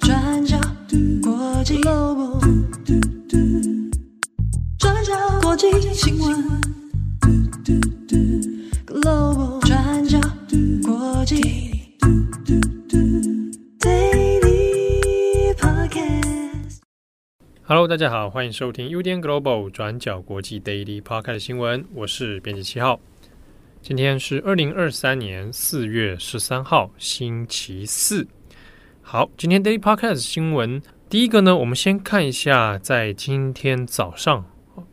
转角国际 Global，转角国际新闻 Global，转角国际 Daily Podcast。Hello，大家好，欢迎收听 UDN Global 转角国际 Daily Podcast 新闻，我是编辑七号。今天是二零二三年四月十三号，星期四。好，今天 Daily Podcast 新闻，第一个呢，我们先看一下，在今天早上，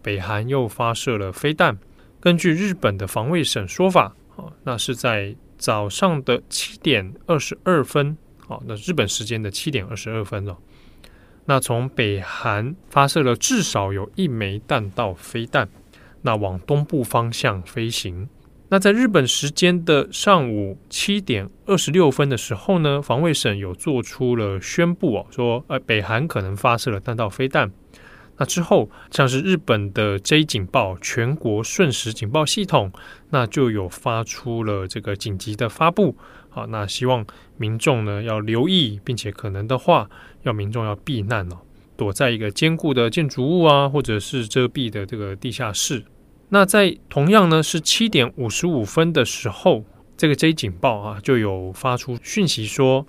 北韩又发射了飞弹。根据日本的防卫省说法，啊，那是在早上的七点二十二分，啊，那日本时间的七点二十二分哦。那从北韩发射了至少有一枚弹道飞弹，那往东部方向飞行。那在日本时间的上午七点二十六分的时候呢，防卫省有做出了宣布哦，说呃北韩可能发射了弹道飞弹。那之后，像是日本的 J 警报全国瞬时警报系统，那就有发出了这个紧急的发布。好，那希望民众呢要留意，并且可能的话，要民众要避难哦，躲在一个坚固的建筑物啊，或者是遮蔽的这个地下室。那在同样呢是七点五十五分的时候，这个 J 警报啊就有发出讯息说，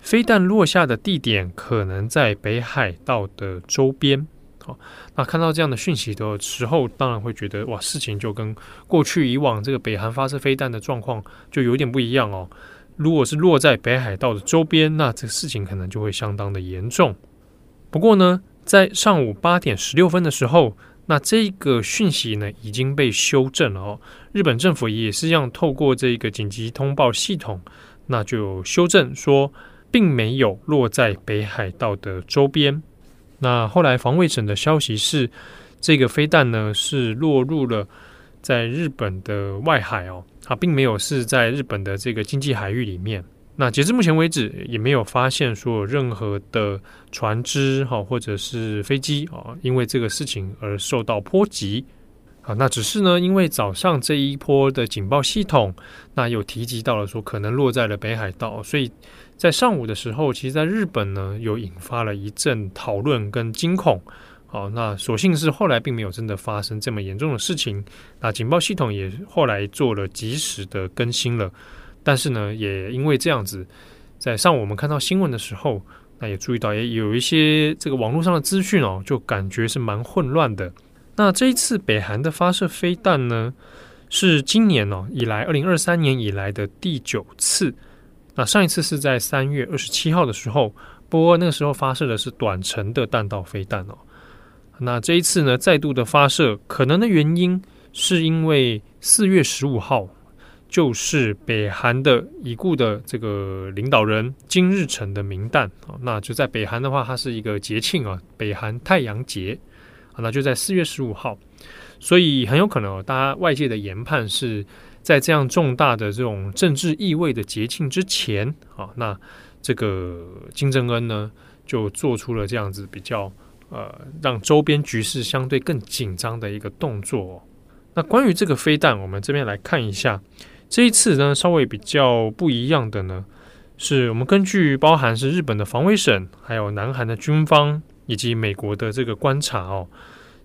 飞弹落下的地点可能在北海道的周边。好，那看到这样的讯息的时候，当然会觉得哇，事情就跟过去以往这个北韩发射飞弹的状况就有点不一样哦。如果是落在北海道的周边，那这个事情可能就会相当的严重。不过呢，在上午八点十六分的时候。那这个讯息呢已经被修正了哦，日本政府也是这样，透过这个紧急通报系统，那就修正说，并没有落在北海道的周边。那后来防卫省的消息是，这个飞弹呢是落入了在日本的外海哦，它并没有是在日本的这个经济海域里面。那截至目前为止，也没有发现说有任何的船只哈，或者是飞机啊，因为这个事情而受到波及啊。那只是呢，因为早上这一波的警报系统，那有提及到了说可能落在了北海道，所以在上午的时候，其实在日本呢，有引发了一阵讨论跟惊恐。好，那所幸是后来并没有真的发生这么严重的事情。那警报系统也后来做了及时的更新了。但是呢，也因为这样子，在上午我们看到新闻的时候，那也注意到也有一些这个网络上的资讯哦，就感觉是蛮混乱的。那这一次北韩的发射飞弹呢，是今年哦以来二零二三年以来的第九次。那上一次是在三月二十七号的时候，不过那个时候发射的是短程的弹道飞弹哦。那这一次呢，再度的发射，可能的原因是因为四月十五号。就是北韩的已故的这个领导人金日成的冥诞啊，那就在北韩的话，它是一个节庆啊，北韩太阳节啊，那就在四月十五号，所以很有可能，大家外界的研判是在这样重大的这种政治意味的节庆之前啊，那这个金正恩呢就做出了这样子比较呃，让周边局势相对更紧张的一个动作。那关于这个飞弹，我们这边来看一下。这一次呢，稍微比较不一样的呢，是我们根据包含是日本的防卫省，还有南韩的军方以及美国的这个观察哦，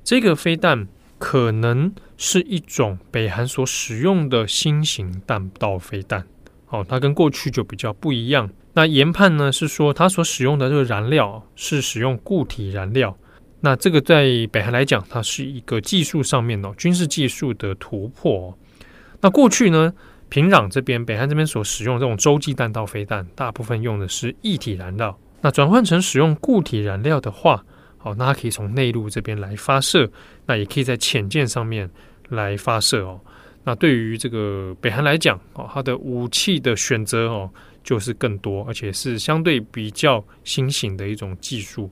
这个飞弹可能是一种北韩所使用的新型弹道飞弹。哦，它跟过去就比较不一样。那研判呢是说，它所使用的这个燃料是使用固体燃料。那这个在北韩来讲，它是一个技术上面哦，军事技术的突破。那过去呢，平壤这边，北韩这边所使用的这种洲际弹道飞弹，大部分用的是液体燃料。那转换成使用固体燃料的话，好，那它可以从内陆这边来发射，那也可以在潜舰上面来发射哦。那对于这个北韩来讲，哦，它的武器的选择哦，就是更多，而且是相对比较新型的一种技术。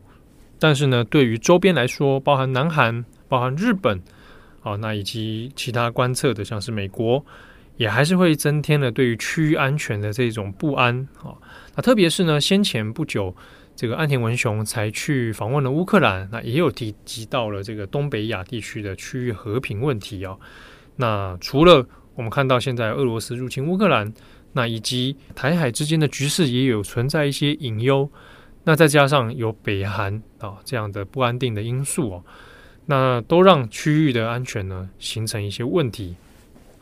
但是呢，对于周边来说，包含南韩、包含日本，哦，那以及其他观测的，像是美国。也还是会增添了对于区域安全的这种不安啊。那特别是呢，先前不久，这个岸田文雄才去访问了乌克兰，那也有提及到了这个东北亚地区的区域和平问题啊。那除了我们看到现在俄罗斯入侵乌克兰，那以及台海之间的局势也有存在一些隐忧，那再加上有北韩啊这样的不安定的因素哦，那都让区域的安全呢形成一些问题。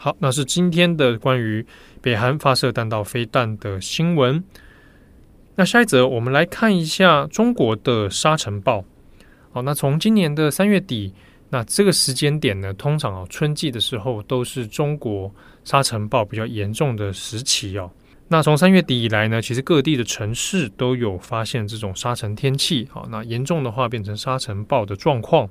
好，那是今天的关于北韩发射弹道飞弹的新闻。那下一则，我们来看一下中国的沙尘暴。好，那从今年的三月底，那这个时间点呢，通常啊春季的时候都是中国沙尘暴比较严重的时期哦。那从三月底以来呢，其实各地的城市都有发现这种沙尘天气。好，那严重的话变成沙尘暴的状况。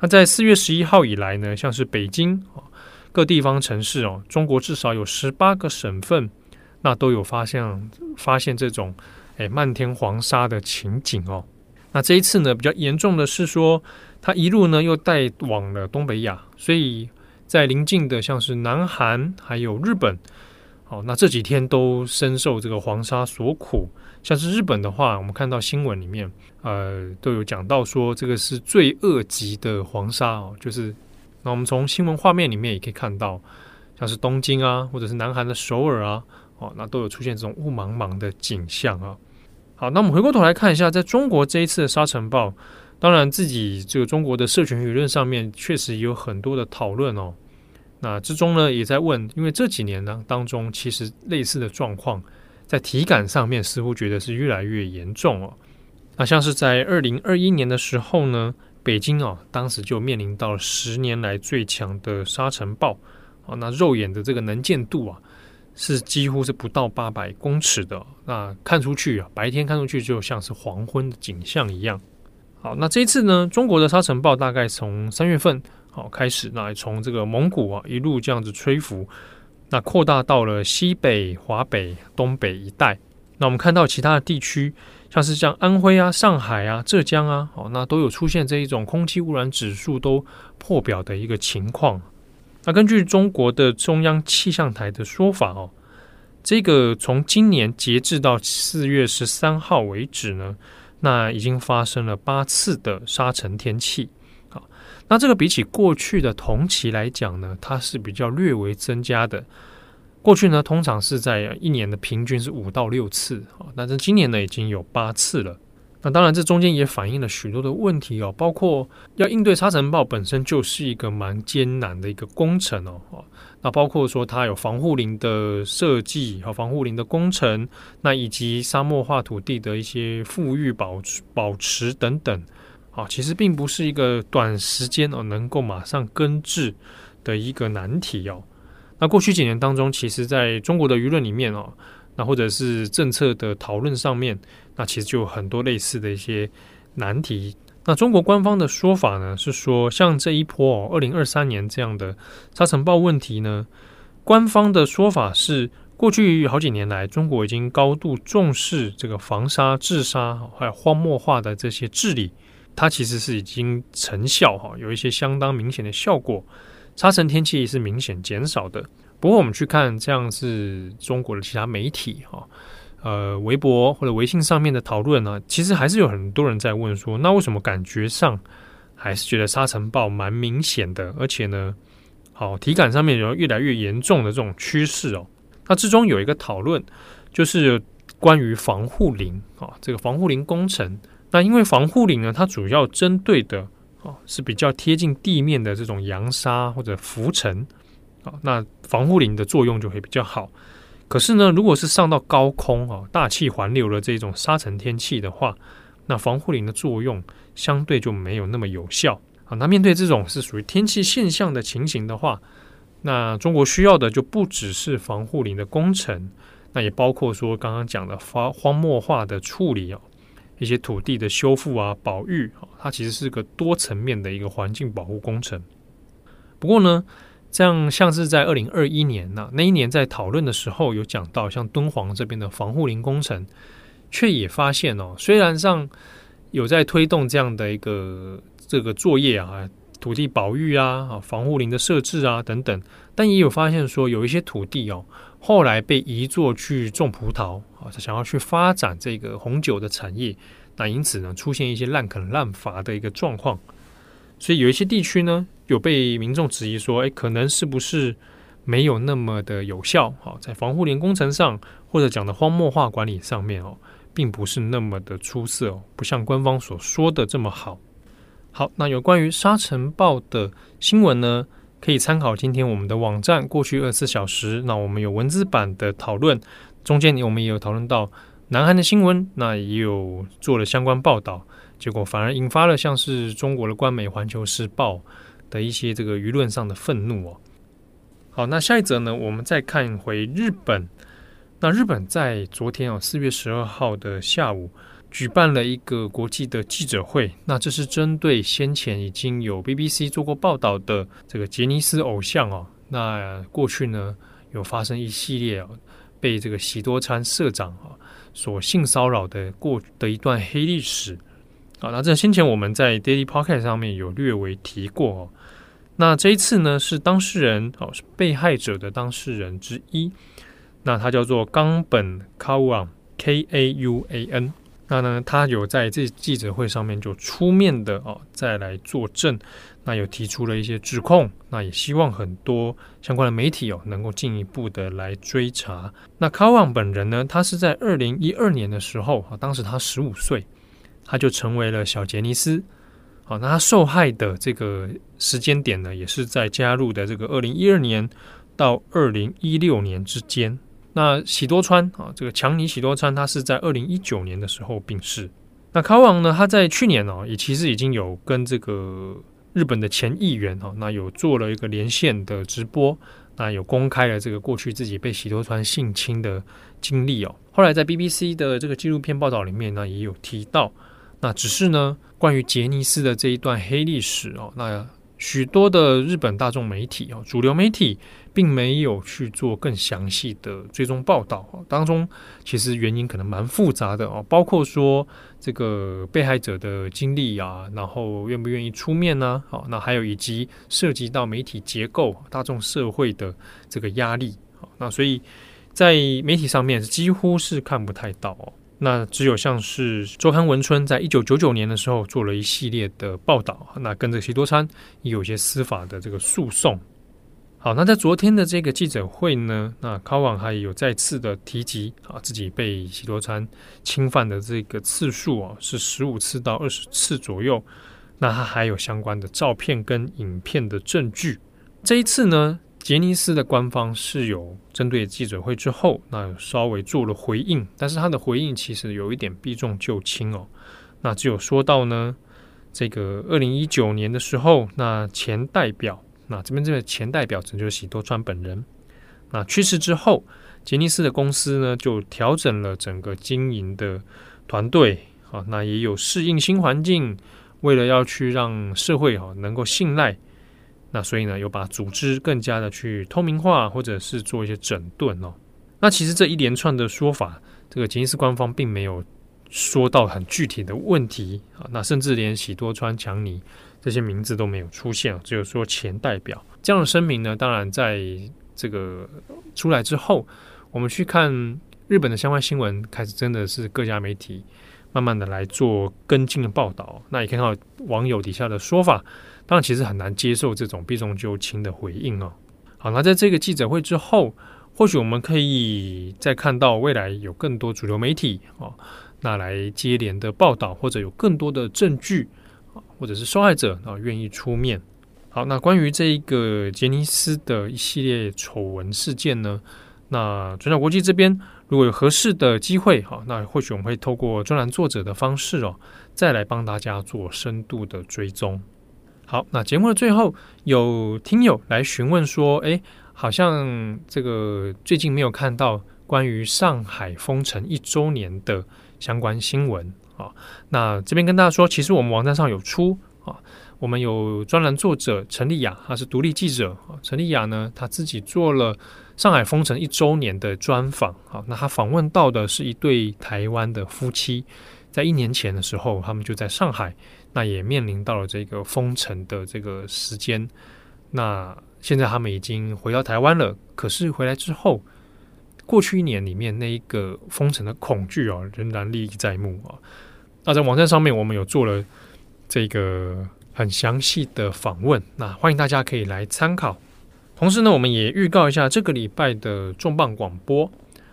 那在四月十一号以来呢，像是北京啊。各地方城市哦，中国至少有十八个省份，那都有发现发现这种诶漫天黄沙的情景哦。那这一次呢，比较严重的是说，它一路呢又带往了东北亚，所以在邻近的像是南韩还有日本，哦，那这几天都深受这个黄沙所苦。像是日本的话，我们看到新闻里面，呃，都有讲到说这个是最恶极的黄沙哦，就是。那我们从新闻画面里面也可以看到，像是东京啊，或者是南韩的首尔啊，哦，那都有出现这种雾茫茫的景象啊。好，那我们回过头来看一下，在中国这一次的沙尘暴，当然自己这个中国的社群舆论上面确实有很多的讨论哦。那之中呢，也在问，因为这几年呢当中，其实类似的状况在体感上面似乎觉得是越来越严重哦。那像是在二零二一年的时候呢。北京啊，当时就面临到了十年来最强的沙尘暴啊，那肉眼的这个能见度啊，是几乎是不到八百公尺的，那看出去啊，白天看出去就像是黄昏的景象一样。好，那这一次呢，中国的沙尘暴大概从三月份好开始，那从这个蒙古啊一路这样子吹拂，那扩大到了西北、华北、东北一带。那我们看到其他的地区。像是像安徽啊、上海啊、浙江啊，哦，那都有出现这一种空气污染指数都破表的一个情况。那根据中国的中央气象台的说法哦，这个从今年截至到四月十三号为止呢，那已经发生了八次的沙尘天气。好，那这个比起过去的同期来讲呢，它是比较略微增加的。过去呢，通常是在一年的平均是五到六次啊，但是今年呢已经有八次了。那当然，这中间也反映了许多的问题哦，包括要应对沙尘暴本身就是一个蛮艰难的一个工程哦。那包括说它有防护林的设计和防护林的工程，那以及沙漠化土地的一些富裕保保持等等啊，其实并不是一个短时间哦能够马上根治的一个难题哦。那过去几年当中，其实在中国的舆论里面哦，那或者是政策的讨论上面，那其实就有很多类似的一些难题。那中国官方的说法呢，是说像这一波哦，二零二三年这样的沙尘暴问题呢，官方的说法是，过去好几年来，中国已经高度重视这个防沙治沙还有荒漠化的这些治理，它其实是已经成效哈，有一些相当明显的效果。沙尘天气是明显减少的，不过我们去看这样是中国的其他媒体哈，呃，微博或者微信上面的讨论呢，其实还是有很多人在问说，那为什么感觉上还是觉得沙尘暴蛮明显的，而且呢，好体感上面有越来越严重的这种趋势哦。那之中有一个讨论就是关于防护林啊，这个防护林工程，那因为防护林呢，它主要针对的。哦，是比较贴近地面的这种扬沙或者浮尘，啊，那防护林的作用就会比较好。可是呢，如果是上到高空啊，大气环流的这种沙尘天气的话，那防护林的作用相对就没有那么有效啊。那面对这种是属于天气现象的情形的话，那中国需要的就不只是防护林的工程，那也包括说刚刚讲的荒荒漠化的处理哦。一些土地的修复啊、保育啊，它其实是个多层面的一个环境保护工程。不过呢，这样像是在二零二一年呢、那一年在讨论的时候有讲到，像敦煌这边的防护林工程，却也发现哦，虽然上有在推动这样的一个这个作业啊，土地保育啊、啊防护林的设置啊等等，但也有发现说有一些土地哦。后来被移作去种葡萄啊，他想要去发展这个红酒的产业，那因此呢，出现一些滥垦滥伐的一个状况，所以有一些地区呢，有被民众质疑说，哎，可能是不是没有那么的有效，好，在防护林工程上或者讲的荒漠化管理上面哦，并不是那么的出色哦，不像官方所说的这么好。好，那有关于沙尘暴的新闻呢，可以参考今天我们的网站过去二十四小时，那我们有文字版的讨论，中间我们也有讨论到南韩的新闻，那也有做了相关报道，结果反而引发了像是中国的官媒《环球时报》的一些这个舆论上的愤怒哦。好，那下一则呢，我们再看回日本。那日本在昨天哦，四月十二号的下午，举办了一个国际的记者会。那这是针对先前已经有 BBC 做过报道的这个杰尼斯偶像哦。那过去呢，有发生一系列哦，被这个喜多川社长啊所性骚扰的过的一段黑历史。啊，那这先前我们在 Daily Podcast 上面有略微提过哦。那这一次呢，是当事人哦，是被害者的当事人之一。那他叫做冈本 kauan K A U A N。那呢，他有在这记者会上面就出面的哦，再来作证。那有提出了一些指控。那也希望很多相关的媒体哦，能够进一步的来追查。那 kauan 本人呢，他是在二零一二年的时候啊，当时他十五岁，他就成为了小杰尼斯。好，那他受害的这个时间点呢，也是在加入的这个二零一二年到二零一六年之间。那喜多川啊，这个强尼喜多川，他是在二零一九年的时候病逝。那卡王呢，他在去年哦，也其实已经有跟这个日本的前议员哈，那有做了一个连线的直播，那有公开了这个过去自己被喜多川性侵的经历哦。后来在 BBC 的这个纪录片报道里面呢，也有提到。那只是呢，关于杰尼斯的这一段黑历史哦，那许多的日本大众媒体哦，主流媒体并没有去做更详细的追踪报道，当中其实原因可能蛮复杂的哦，包括说这个被害者的经历啊，然后愿不愿意出面呢？好，那还有以及涉及到媒体结构、大众社会的这个压力，好，那所以在媒体上面几乎是看不太到哦。那只有像是周刊文春在一九九九年的时候做了一系列的报道，那跟着喜多川也有一些司法的这个诉讼。好，那在昨天的这个记者会呢，那考网还有再次的提及啊，自己被喜多川侵犯的这个次数啊是十五次到二十次左右。那他还有相关的照片跟影片的证据。这一次呢，杰尼斯的官方是有针对记者会之后，那稍微做了回应，但是他的回应其实有一点避重就轻哦。那只有说到呢，这个二零一九年的时候，那前代表，那这边这个前代表，就是喜多川本人，那去世之后，杰尼斯的公司呢就调整了整个经营的团队，啊，那也有适应新环境，为了要去让社会哈能够信赖。那所以呢，有把组织更加的去透明化，或者是做一些整顿哦。那其实这一连串的说法，这个杰尼斯官方并没有说到很具体的问题啊。那甚至连喜多川强尼这些名字都没有出现，只有说前代表这样的声明呢。当然，在这个出来之后，我们去看日本的相关新闻，开始真的是各家媒体慢慢的来做跟进的报道。那也看到网友底下的说法。当然，其实很难接受这种避重就轻的回应哦。好，那在这个记者会之后，或许我们可以再看到未来有更多主流媒体哦，那来接连的报道，或者有更多的证据，或者是受害者啊愿意出面。好，那关于这一个杰尼斯的一系列丑闻事件呢，那转角国际这边如果有合适的机会，哈，那或许我们会透过专栏作者的方式哦，再来帮大家做深度的追踪。好，那节目的最后有听友来询问说，哎，好像这个最近没有看到关于上海封城一周年的相关新闻啊。那这边跟大家说，其实我们网站上有出啊，我们有专栏作者陈丽雅，她是独立记者啊。陈丽雅呢，她自己做了上海封城一周年的专访啊。那他访问到的是一对台湾的夫妻，在一年前的时候，他们就在上海。那也面临到了这个封城的这个时间，那现在他们已经回到台湾了。可是回来之后，过去一年里面那一个封城的恐惧啊，仍然历历在目啊。那在网站上面，我们有做了这个很详细的访问，那欢迎大家可以来参考。同时呢，我们也预告一下这个礼拜的重磅广播。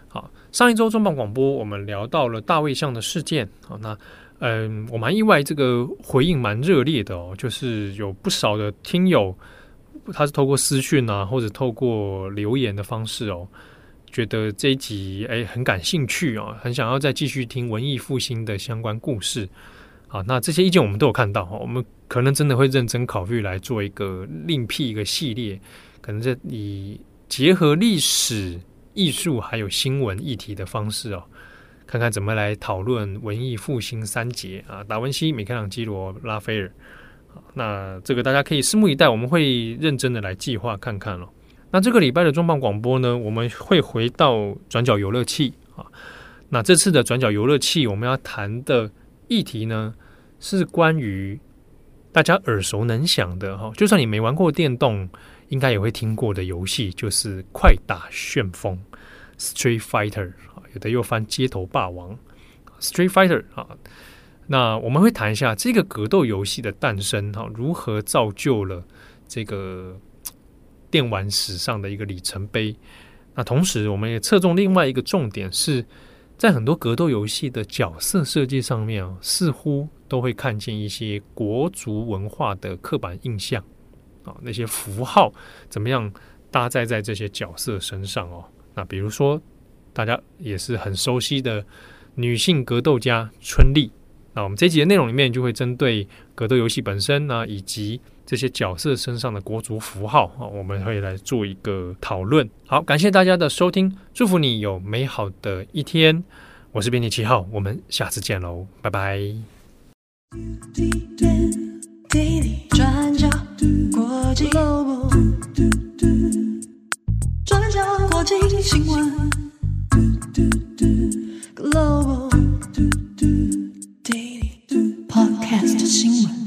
好，上一周重磅广播我们聊到了大卫像的事件。好，那嗯，我蛮意外，这个回应蛮热烈的哦，就是有不少的听友，他是透过私讯啊，或者透过留言的方式哦，觉得这一集哎很感兴趣哦，很想要再继续听文艺复兴的相关故事。好，那这些意见我们都有看到哈，我们可能真的会认真考虑来做一个另辟一个系列。可能是以结合历史、艺术还有新闻议题的方式哦，看看怎么来讨论文艺复兴三杰啊，达文西、米开朗基罗、拉斐尔。那这个大家可以拭目以待，我们会认真的来计划看看喽。那这个礼拜的重磅广播呢，我们会回到转角游乐器啊。那这次的转角游乐器，我们要谈的议题呢，是关于大家耳熟能详的哈，就算你没玩过电动。应该也会听过的游戏就是《快打旋风》（Street Fighter），有的又翻《街头霸王》（Street Fighter） 啊。那我们会谈一下这个格斗游戏的诞生哈，如何造就了这个电玩史上的一个里程碑。那同时，我们也侧重另外一个重点，是在很多格斗游戏的角色设计上面啊，似乎都会看见一些国族文化的刻板印象。啊，那些符号怎么样搭载在这些角色身上哦？那比如说，大家也是很熟悉的女性格斗家春丽。那我们这集的内容里面就会针对格斗游戏本身呢，以及这些角色身上的国足符号啊，我们会来做一个讨论。好，感谢大家的收听，祝福你有美好的一天。我是编辑七号，我们下次见喽，拜拜。Global，转角国际新闻 Global Daily Podcast 新闻。